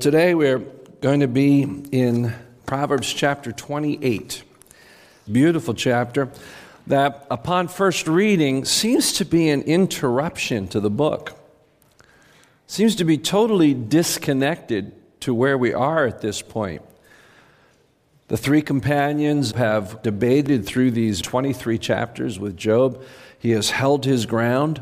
Today we're going to be in Proverbs chapter 28. Beautiful chapter that, upon first reading, seems to be an interruption to the book. Seems to be totally disconnected to where we are at this point. The three companions have debated through these 23 chapters with Job. He has held his ground.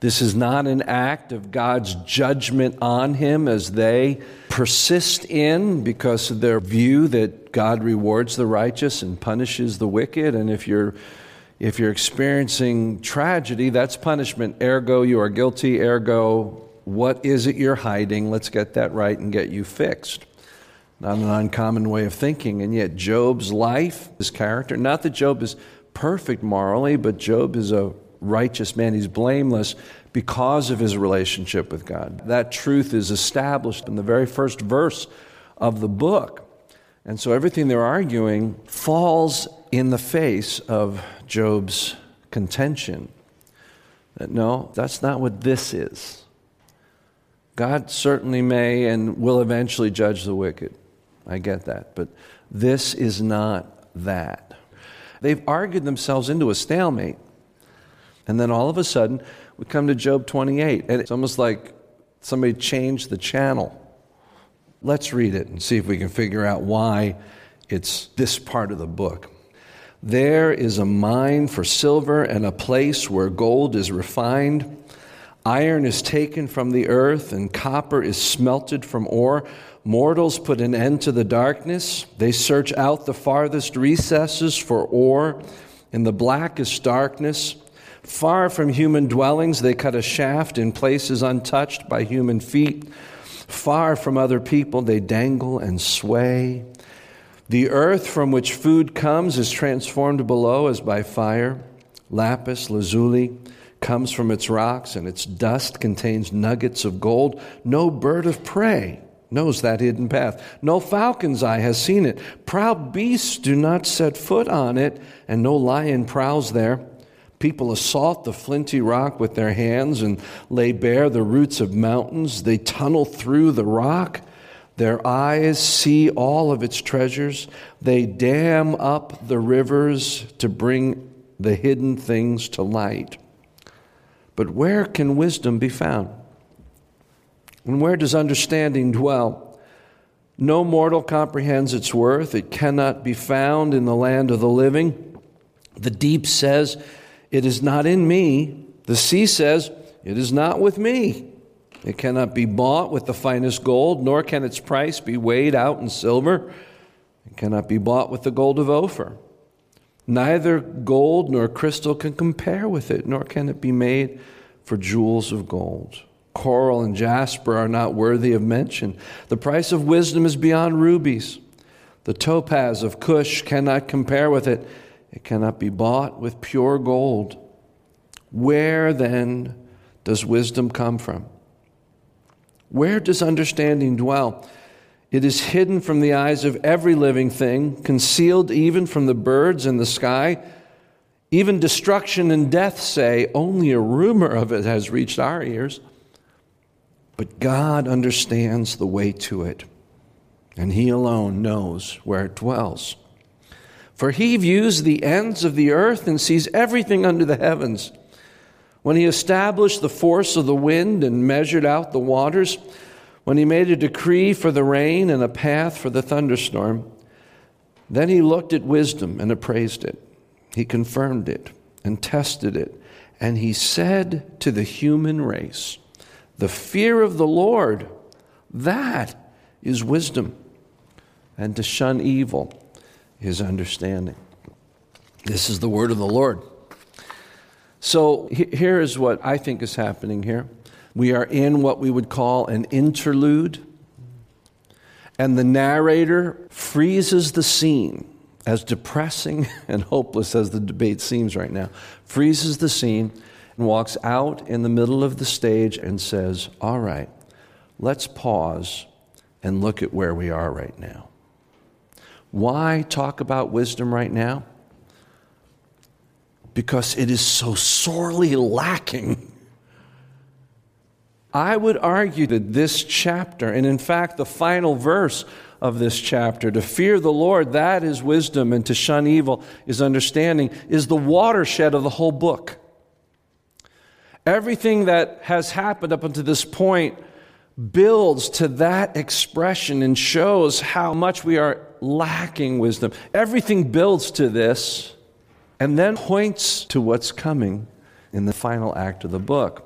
This is not an act of God's judgment on him as they persist in because of their view that God rewards the righteous and punishes the wicked. And if you're if you're experiencing tragedy, that's punishment. Ergo, you are guilty. Ergo, what is it you're hiding? Let's get that right and get you fixed. Not an uncommon way of thinking. And yet, Job's life, his character, not that Job is perfect morally, but Job is a righteous man. He's blameless because of his relationship with God. That truth is established in the very first verse of the book. And so everything they're arguing falls in the face of Job's contention that no, that's not what this is. God certainly may and will eventually judge the wicked. I get that. But this is not that. They've argued themselves into a stalemate. And then all of a sudden, we come to Job 28, and it's almost like somebody changed the channel. Let's read it and see if we can figure out why it's this part of the book. There is a mine for silver and a place where gold is refined. Iron is taken from the earth and copper is smelted from ore. Mortals put an end to the darkness. They search out the farthest recesses for ore. In the blackest darkness, Far from human dwellings, they cut a shaft in places untouched by human feet. Far from other people, they dangle and sway. The earth from which food comes is transformed below as by fire. Lapis lazuli comes from its rocks, and its dust contains nuggets of gold. No bird of prey knows that hidden path. No falcon's eye has seen it. Proud beasts do not set foot on it, and no lion prowls there. People assault the flinty rock with their hands and lay bare the roots of mountains. They tunnel through the rock. Their eyes see all of its treasures. They dam up the rivers to bring the hidden things to light. But where can wisdom be found? And where does understanding dwell? No mortal comprehends its worth. It cannot be found in the land of the living. The deep says, it is not in me. The sea says, It is not with me. It cannot be bought with the finest gold, nor can its price be weighed out in silver. It cannot be bought with the gold of Ophir. Neither gold nor crystal can compare with it, nor can it be made for jewels of gold. Coral and jasper are not worthy of mention. The price of wisdom is beyond rubies. The topaz of Cush cannot compare with it. It cannot be bought with pure gold. Where then does wisdom come from? Where does understanding dwell? It is hidden from the eyes of every living thing, concealed even from the birds in the sky. Even destruction and death say, only a rumor of it has reached our ears. But God understands the way to it, and He alone knows where it dwells. For he views the ends of the earth and sees everything under the heavens. When he established the force of the wind and measured out the waters, when he made a decree for the rain and a path for the thunderstorm, then he looked at wisdom and appraised it. He confirmed it and tested it. And he said to the human race, The fear of the Lord, that is wisdom, and to shun evil his understanding. This is the word of the Lord. So here is what I think is happening here. We are in what we would call an interlude, and the narrator freezes the scene, as depressing and hopeless as the debate seems right now, freezes the scene and walks out in the middle of the stage and says, All right, let's pause and look at where we are right now. Why talk about wisdom right now? Because it is so sorely lacking. I would argue that this chapter, and in fact the final verse of this chapter, to fear the Lord, that is wisdom, and to shun evil is understanding, is the watershed of the whole book. Everything that has happened up until this point builds to that expression and shows how much we are lacking wisdom. Everything builds to this and then points to what's coming in the final act of the book.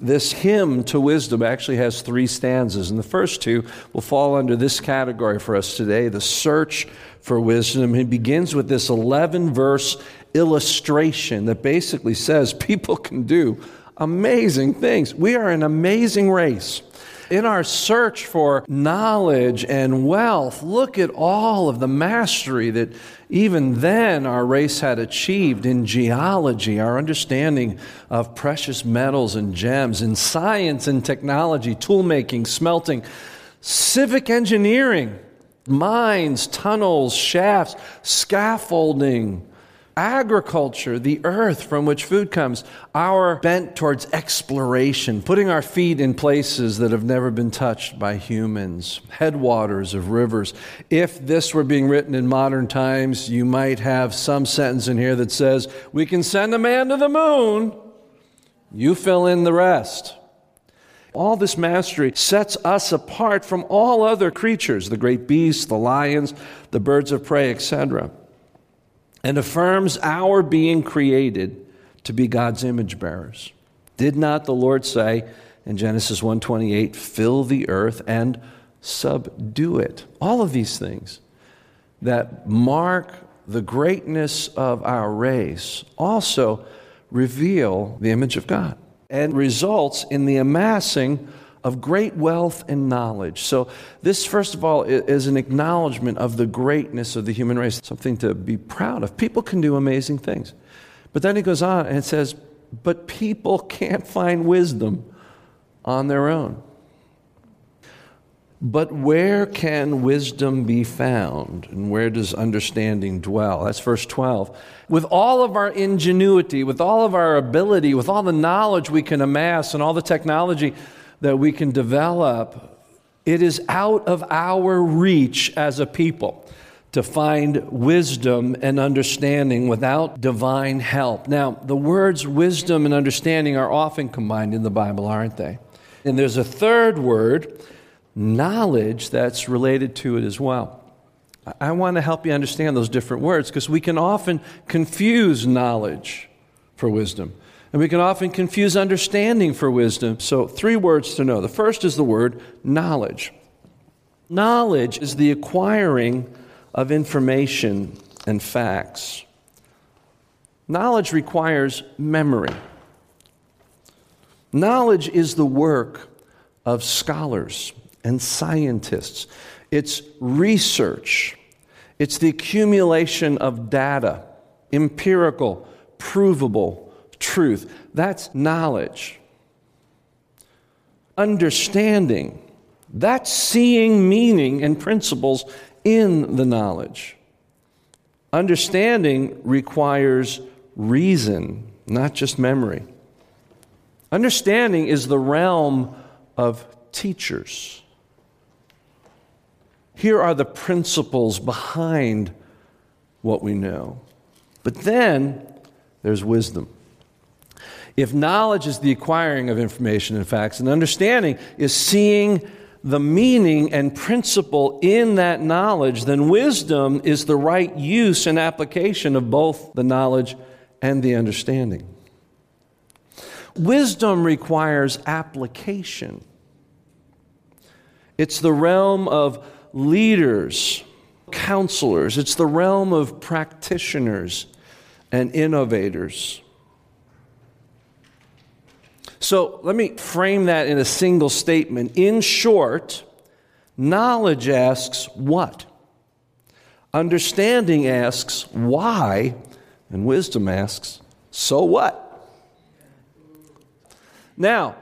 This hymn to wisdom actually has three stanzas, and the first two will fall under this category for us today the search for wisdom. It begins with this 11 verse illustration that basically says people can do amazing things. We are an amazing race. In our search for knowledge and wealth, look at all of the mastery that even then our race had achieved in geology, our understanding of precious metals and gems, in science and technology, tool making, smelting, civic engineering, mines, tunnels, shafts, scaffolding, agriculture, the earth from which food comes, our bent towards exploration, putting our feet in places that have never been touched by humans, headwaters of rivers. If this were being written in modern times, you might have some sentence in here that says, We can send a man to the moon. You fill in the rest. All this mastery sets us apart from all other creatures, the great beasts, the lions, the birds of prey, etc and affirms our being created to be God's image bearers. Did not the Lord say in Genesis 1:28, "Fill the earth and subdue it"? All of these things that mark the greatness of our race also reveal the image of God and results in the amassing of great wealth and knowledge. So, this, first of all, is an acknowledgement of the greatness of the human race, something to be proud of. People can do amazing things. But then he goes on and says, but people can't find wisdom on their own. But where can wisdom be found? And where does understanding dwell? That's verse 12. With all of our ingenuity, with all of our ability, with all the knowledge we can amass and all the technology that we can develop, it is out of our reach as a people to find wisdom and understanding without divine help. Now, the words wisdom and understanding are often combined in the Bible, aren't they? And there's a third word, knowledge, that's related to it as well. I want to help you understand those different words because we can often confuse knowledge for wisdom. And we can often confuse understanding for wisdom. So, three words to know. The first is the word knowledge. Knowledge is the acquiring of information and facts. Knowledge requires memory. Knowledge is the work of scholars and scientists. It's research. It's the accumulation of data, empirical, provable, truth. That's knowledge. Understanding. That's seeing meaning and principles in the knowledge. Understanding requires reason, not just memory. Understanding is the realm of teachers. Here are the principles behind what we know. But then there's wisdom. If knowledge is the acquiring of information and facts, and understanding is seeing the meaning and principle in that knowledge, then wisdom is the right use and application of both the knowledge and the understanding. Wisdom requires application. It's the realm of leaders, counselors, it's the realm of practitioners and innovators. So let me frame that in a single statement. In short, knowledge asks what? Understanding asks why, and wisdom asks, so what? Now,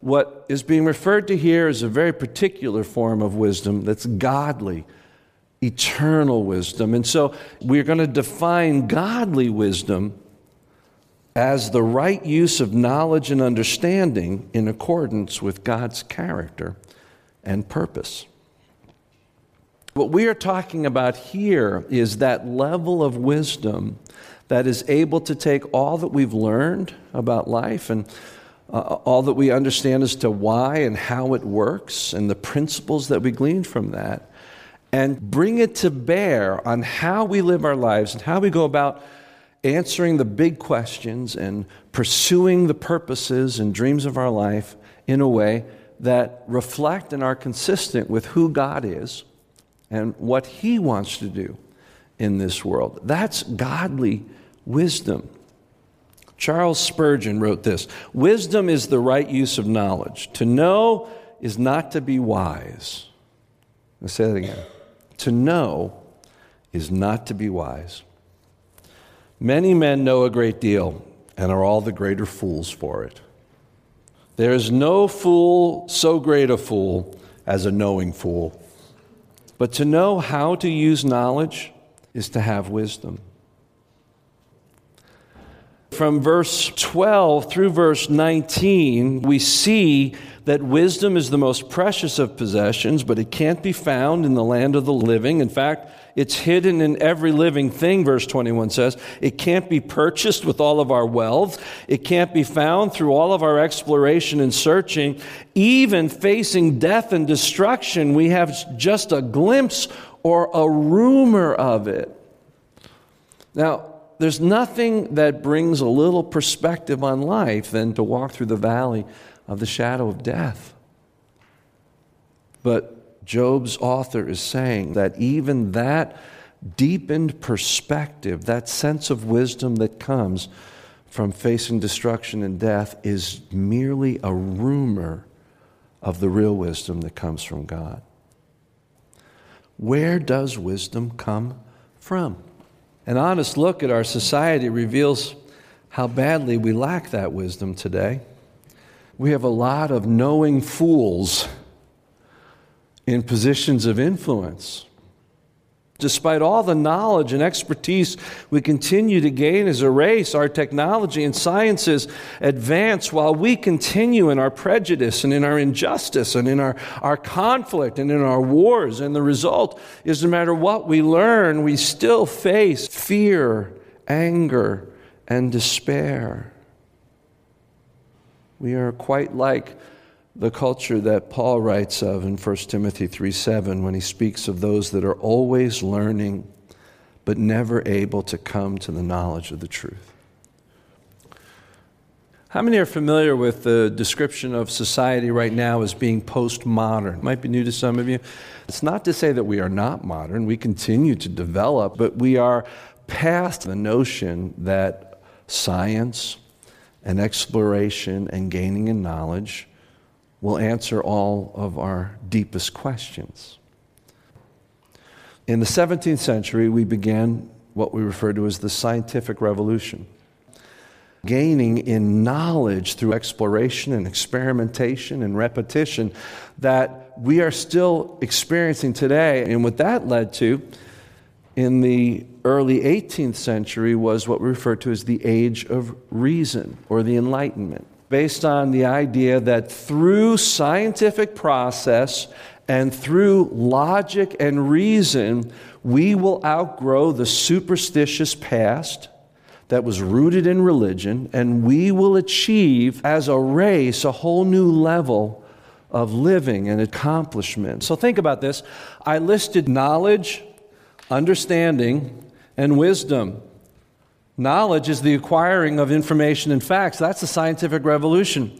what is being referred to here is a very particular form of wisdom that's godly, eternal wisdom. And so we're going to define godly wisdom as the right use of knowledge and understanding in accordance with God's character and purpose. What we are talking about here is that level of wisdom that is able to take all that we've learned about life and uh, all that we understand as to why and how it works and the principles that we glean from that and bring it to bear on how we live our lives and how we go about answering the big questions and pursuing the purposes and dreams of our life in a way that reflect and are consistent with who God is and what He wants to do in this world. That's godly wisdom. Charles Spurgeon wrote this Wisdom is the right use of knowledge. To know is not to be wise. Let's say that again. To know is not to be wise. Many men know a great deal and are all the greater fools for it. There is no fool so great a fool as a knowing fool. But to know how to use knowledge is to have wisdom. From verse 12 through verse 19, we see that wisdom is the most precious of possessions, but it can't be found in the land of the living. In fact, it's hidden in every living thing, verse 21 says. It can't be purchased with all of our wealth. It can't be found through all of our exploration and searching. Even facing death and destruction, we have just a glimpse or a rumor of it. Now, there's nothing that brings a little perspective on life than to walk through the valley of the shadow of death. But Job's author is saying that even that deepened perspective, that sense of wisdom that comes from facing destruction and death, is merely a rumor of the real wisdom that comes from God. Where does wisdom come from? An honest look at our society reveals how badly we lack that wisdom today. We have a lot of knowing fools in positions of influence. Despite all the knowledge and expertise we continue to gain as a race, our technology and sciences advance while we continue in our prejudice and in our injustice and in our, our conflict and in our wars. And the result is no matter what we learn, we still face fear, anger, and despair. We are quite like the culture that Paul writes of in 1 Timothy 3 7 when he speaks of those that are always learning but never able to come to the knowledge of the truth. How many are familiar with the description of society right now as being postmodern? Might be new to some of you. It's not to say that we are not modern, we continue to develop, but we are past the notion that science and exploration and gaining in knowledge will answer all of our deepest questions. In the 17th century, we began what we refer to as the scientific revolution. Gaining in knowledge through exploration and experimentation and repetition that we are still experiencing today. And what that led to in the early 18th century was what we refer to as the age of reason or the Enlightenment based on the idea that through scientific process and through logic and reason, we will outgrow the superstitious past that was rooted in religion, and we will achieve as a race a whole new level of living and accomplishment. So think about this. I listed knowledge, understanding, and wisdom. Knowledge is the acquiring of information and facts. That's the scientific revolution.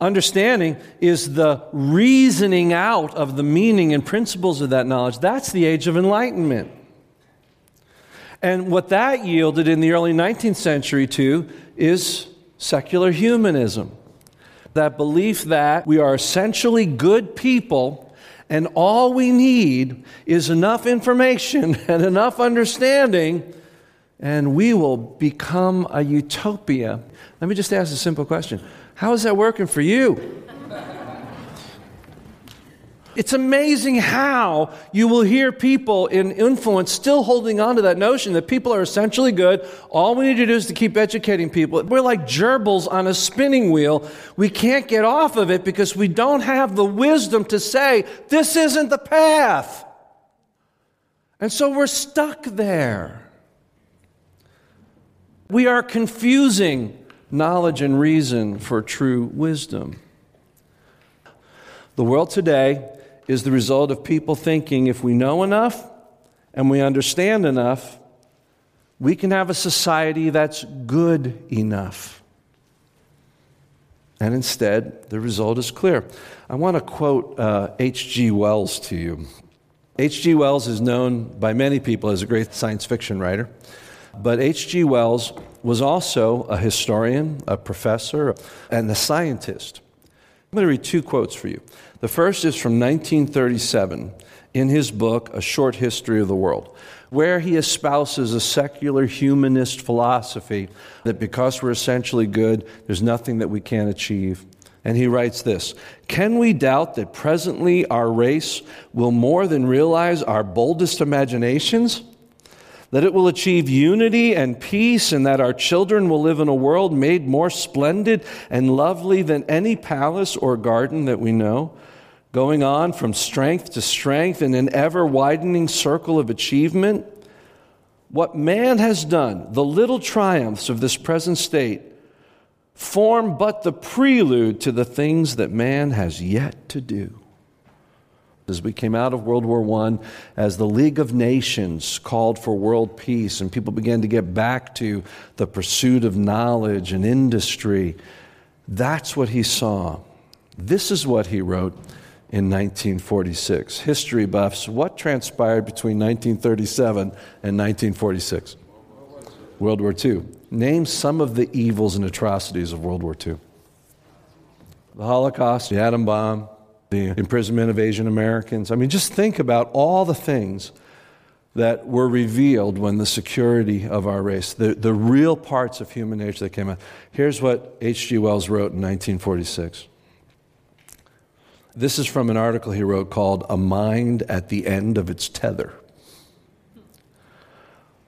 Understanding is the reasoning out of the meaning and principles of that knowledge. That's the age of enlightenment. And what that yielded in the early 19th century, too, is secular humanism. That belief that we are essentially good people and all we need is enough information and enough understanding and we will become a utopia. Let me just ask a simple question How is that working for you? It's amazing how you will hear people in influence still holding on to that notion that people are essentially good. All we need to do is to keep educating people. We're like gerbils on a spinning wheel. We can't get off of it because we don't have the wisdom to say, this isn't the path. And so we're stuck there. We are confusing knowledge and reason for true wisdom. The world today is the result of people thinking if we know enough and we understand enough, we can have a society that's good enough. And instead, the result is clear. I want to quote H.G. Uh, Wells to you. H.G. Wells is known by many people as a great science fiction writer, but H.G. Wells was also a historian, a professor, and a scientist. I'm going to read two quotes for you. The first is from 1937 in his book, A Short History of the World, where he espouses a secular humanist philosophy that because we're essentially good, there's nothing that we can't achieve. And he writes this Can we doubt that presently our race will more than realize our boldest imaginations? That it will achieve unity and peace, and that our children will live in a world made more splendid and lovely than any palace or garden that we know? going on from strength to strength in an ever widening circle of achievement. What man has done, the little triumphs of this present state, form but the prelude to the things that man has yet to do. As we came out of World War I, as the League of Nations called for world peace, and people began to get back to the pursuit of knowledge and industry, that's what he saw. This is what he wrote in 1946. History buffs, what transpired between 1937 and 1946? World War II. Name some of the evils and atrocities of World War II the Holocaust, the atom bomb, the imprisonment of Asian Americans. I mean, just think about all the things that were revealed when the security of our race, the, the real parts of human nature that came out. Here's what H.G. Wells wrote in 1946 this is from an article he wrote called A Mind at the End of Its Tether.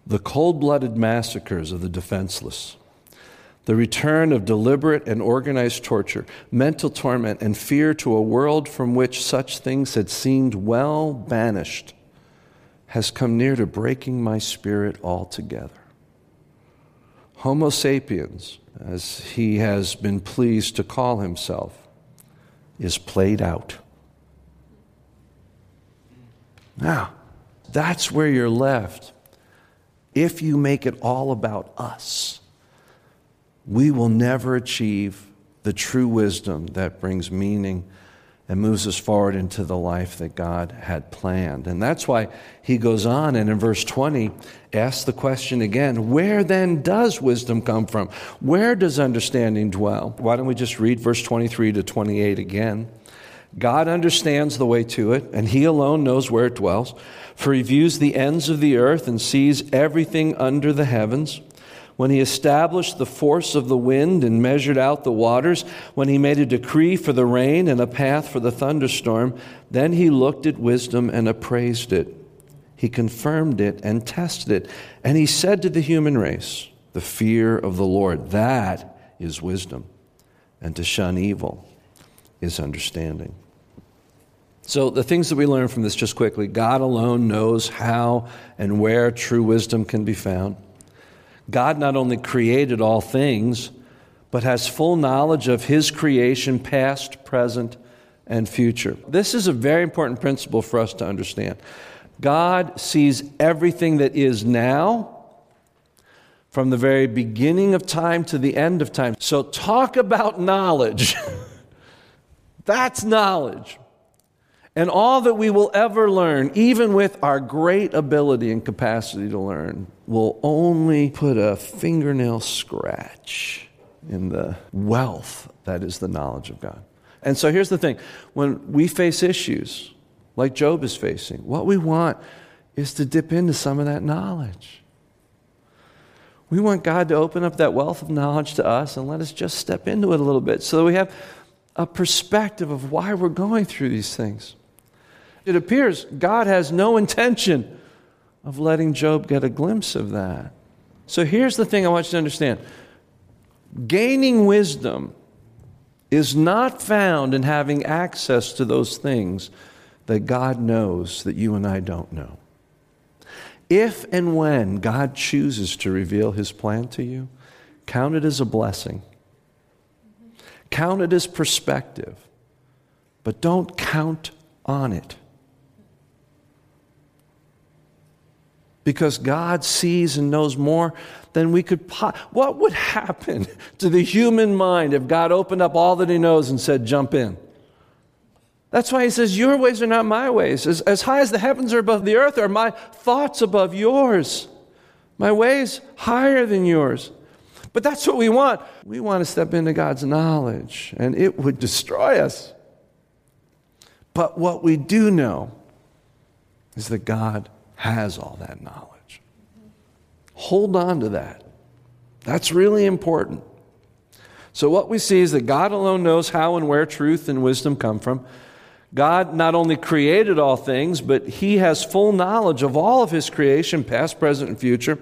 The cold blooded massacres of the defenseless, the return of deliberate and organized torture, mental torment, and fear to a world from which such things had seemed well banished, has come near to breaking my spirit altogether. Homo sapiens, as he has been pleased to call himself, is played out. Now, that's where you're left. If you make it all about us, we will never achieve the true wisdom that brings meaning and moves us forward into the life that God had planned. And that's why he goes on and in verse 20 asks the question again where then does wisdom come from? Where does understanding dwell? Why don't we just read verse 23 to 28 again? God understands the way to it, and He alone knows where it dwells. For He views the ends of the earth and sees everything under the heavens when he established the force of the wind and measured out the waters, when he made a decree for the rain and a path for the thunderstorm, then he looked at wisdom and appraised it. He confirmed it and tested it. And he said to the human race, The fear of the Lord, that is wisdom. And to shun evil is understanding. So, the things that we learn from this just quickly God alone knows how and where true wisdom can be found. God not only created all things, but has full knowledge of his creation, past, present, and future. This is a very important principle for us to understand. God sees everything that is now from the very beginning of time to the end of time. So, talk about knowledge. That's knowledge. And all that we will ever learn, even with our great ability and capacity to learn, will only put a fingernail scratch in the wealth that is the knowledge of God. And so here's the thing when we face issues like Job is facing, what we want is to dip into some of that knowledge. We want God to open up that wealth of knowledge to us and let us just step into it a little bit so that we have a perspective of why we're going through these things. It appears God has no intention of letting Job get a glimpse of that. So here's the thing I want you to understand gaining wisdom is not found in having access to those things that God knows that you and I don't know. If and when God chooses to reveal his plan to you, count it as a blessing. Count it as perspective, but don't count on it. Because God sees and knows more than we could. Po- what would happen to the human mind if God opened up all that He knows and said, jump in? That's why He says, Your ways are not my ways. As, as high as the heavens are above the earth, are my thoughts above yours. My ways higher than yours. But that's what we want. We want to step into God's knowledge, and it would destroy us. But what we do know is that God has all that knowledge. Hold on to that. That's really important. So, what we see is that God alone knows how and where truth and wisdom come from. God not only created all things, but He has full knowledge of all of His creation, past, present, and future.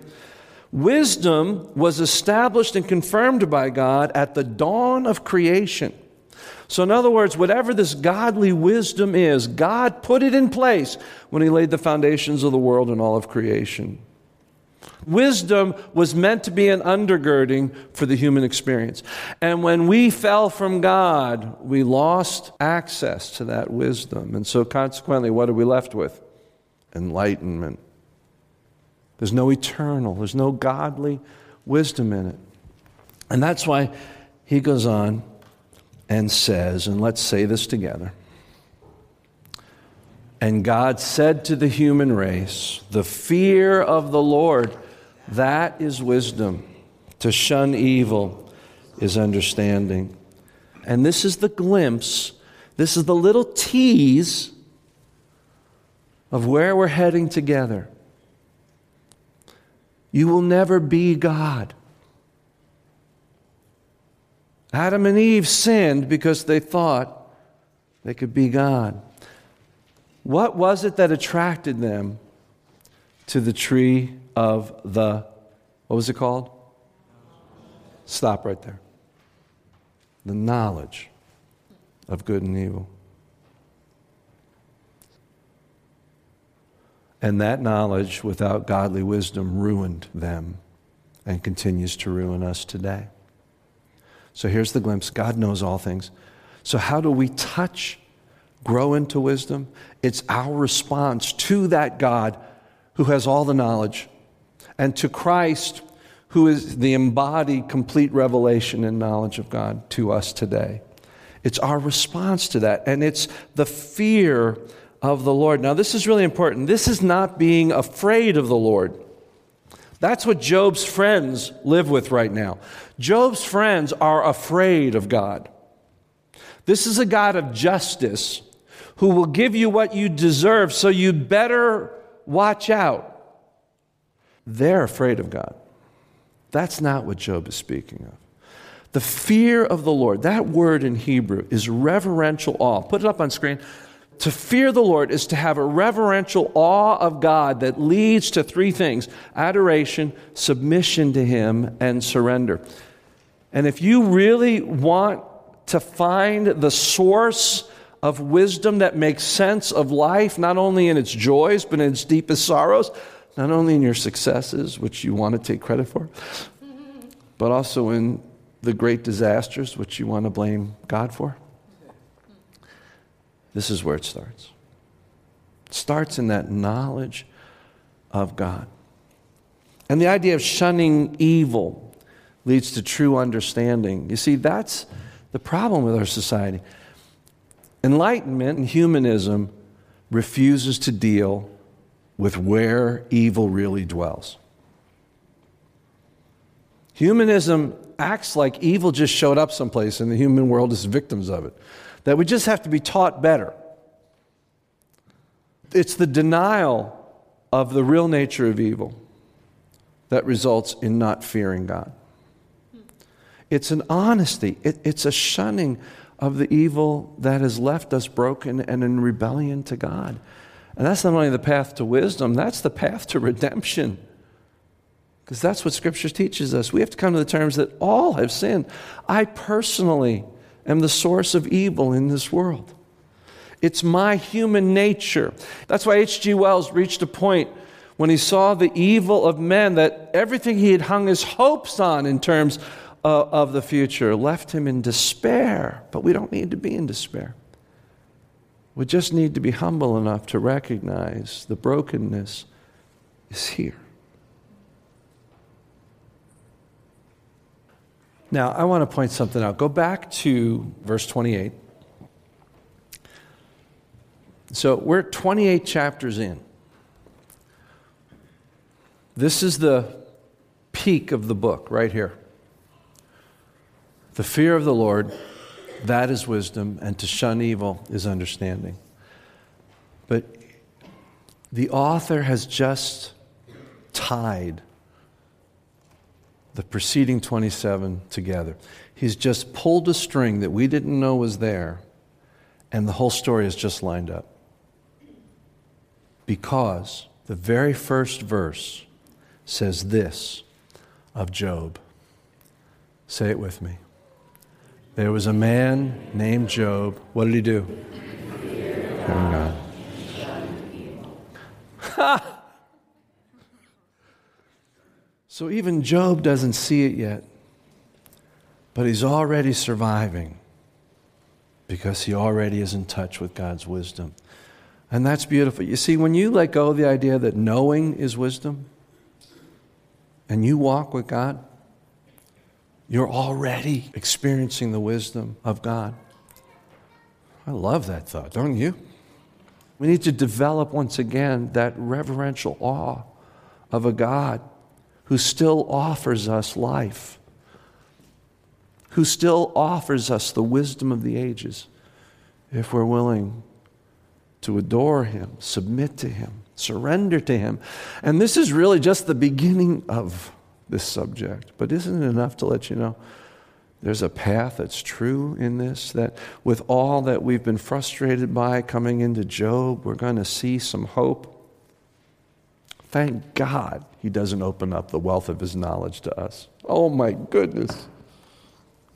Wisdom was established and confirmed by God at the dawn of creation. So, in other words, whatever this godly wisdom is, God put it in place when He laid the foundations of the world and all of creation. Wisdom was meant to be an undergirding for the human experience. And when we fell from God, we lost access to that wisdom. And so, consequently, what are we left with? Enlightenment. There's no eternal, there's no godly wisdom in it. And that's why he goes on and says, and let's say this together. And God said to the human race, The fear of the Lord, that is wisdom. To shun evil is understanding. And this is the glimpse, this is the little tease of where we're heading together. You will never be God. Adam and Eve sinned because they thought they could be God. What was it that attracted them to the tree of the, what was it called? Stop right there. The knowledge of good and evil. And that knowledge, without godly wisdom, ruined them and continues to ruin us today. So here's the glimpse God knows all things. So, how do we touch, grow into wisdom? It's our response to that God who has all the knowledge and to Christ who is the embodied complete revelation and knowledge of God to us today. It's our response to that, and it's the fear of the Lord. Now, this is really important. This is not being afraid of the Lord. That's what Job's friends live with right now. Job's friends are afraid of God. This is a God of justice who will give you what you deserve, so you better watch out. They're afraid of God. That's not what Job is speaking of. The fear of the Lord, that word in Hebrew is reverential awe. Put it up on screen. To fear the Lord is to have a reverential awe of God that leads to three things adoration, submission to Him, and surrender. And if you really want to find the source of wisdom that makes sense of life, not only in its joys, but in its deepest sorrows, not only in your successes, which you want to take credit for, but also in the great disasters, which you want to blame God for, this is where it starts. It starts in that knowledge of God. And the idea of shunning evil leads to true understanding. You see, that's the problem with our society. Enlightenment and humanism refuses to deal with where evil really dwells. Humanism acts like evil just showed up someplace and the human world is victims of it that we just have to be taught better. It's the denial of the real nature of evil that results in not fearing God. It's an honesty, it, it's a shunning of the evil that has left us broken and in rebellion to God. And that's not only the path to wisdom, that's the path to redemption. Because that's what Scripture teaches us. We have to come to the terms that all have sinned. I personally am the source of evil in this world. It's my human nature. That's why H.G. Wells reached a point when he saw the evil of men that everything he had hung his hopes on in terms of, of the future left him in despair. But we don't need to be in despair. We just need to be humble enough to recognize the brokenness is here. Now, I want to point something out. Go back to verse 28. So, we're 28 chapters in. This is the peak of the book right here. The fear of the Lord, that is wisdom, and to shun evil is understanding. But the author has just tied the preceding 27 together. He's just pulled a string that we didn't know was there, and the whole story is just lined up. Because the very first verse says this of Job. Say it with me. There was a man named Job. What did he do? God. So even Job doesn't see it yet, but he's already surviving because he already is in touch with God's wisdom. And that's beautiful. You see, when you let go of the idea that knowing is wisdom and you walk with God, you're already experiencing the wisdom of God. I love that thought, don't you? We need to develop once again that reverential awe of a God who still offers us life, who still offers us the wisdom of the ages if we're willing to adore Him, submit to Him, surrender to Him. And this is really just the beginning of this subject. But isn't it enough to let you know? There's a path that's true in this, that with all that we've been frustrated by coming into Job, we're going to see some hope Thank God he doesn't open up the wealth of his knowledge to us. Oh my goodness.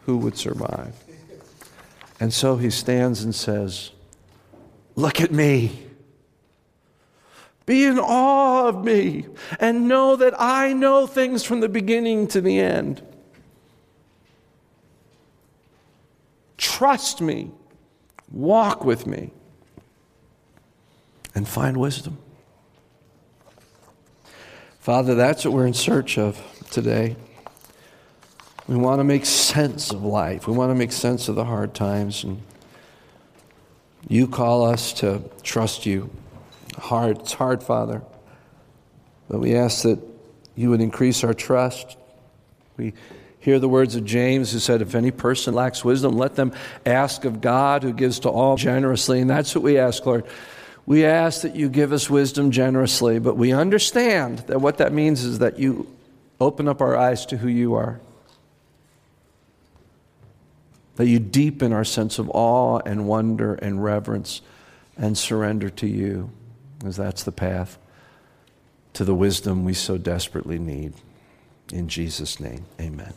Who would survive? And so he stands and says, Look at me. Be in awe of me and know that I know things from the beginning to the end. Trust me, walk with me, and find wisdom. Father, that's what we're in search of today. We want to make sense of life. We want to make sense of the hard times. And you call us to trust you. Hard, it's hard, Father. But we ask that you would increase our trust. We hear the words of James who said, If any person lacks wisdom, let them ask of God who gives to all generously. And that's what we ask, Lord. We ask that you give us wisdom generously, but we understand that what that means is that you open up our eyes to who you are. That you deepen our sense of awe and wonder and reverence and surrender to you, because that's the path to the wisdom we so desperately need. In Jesus' name, amen.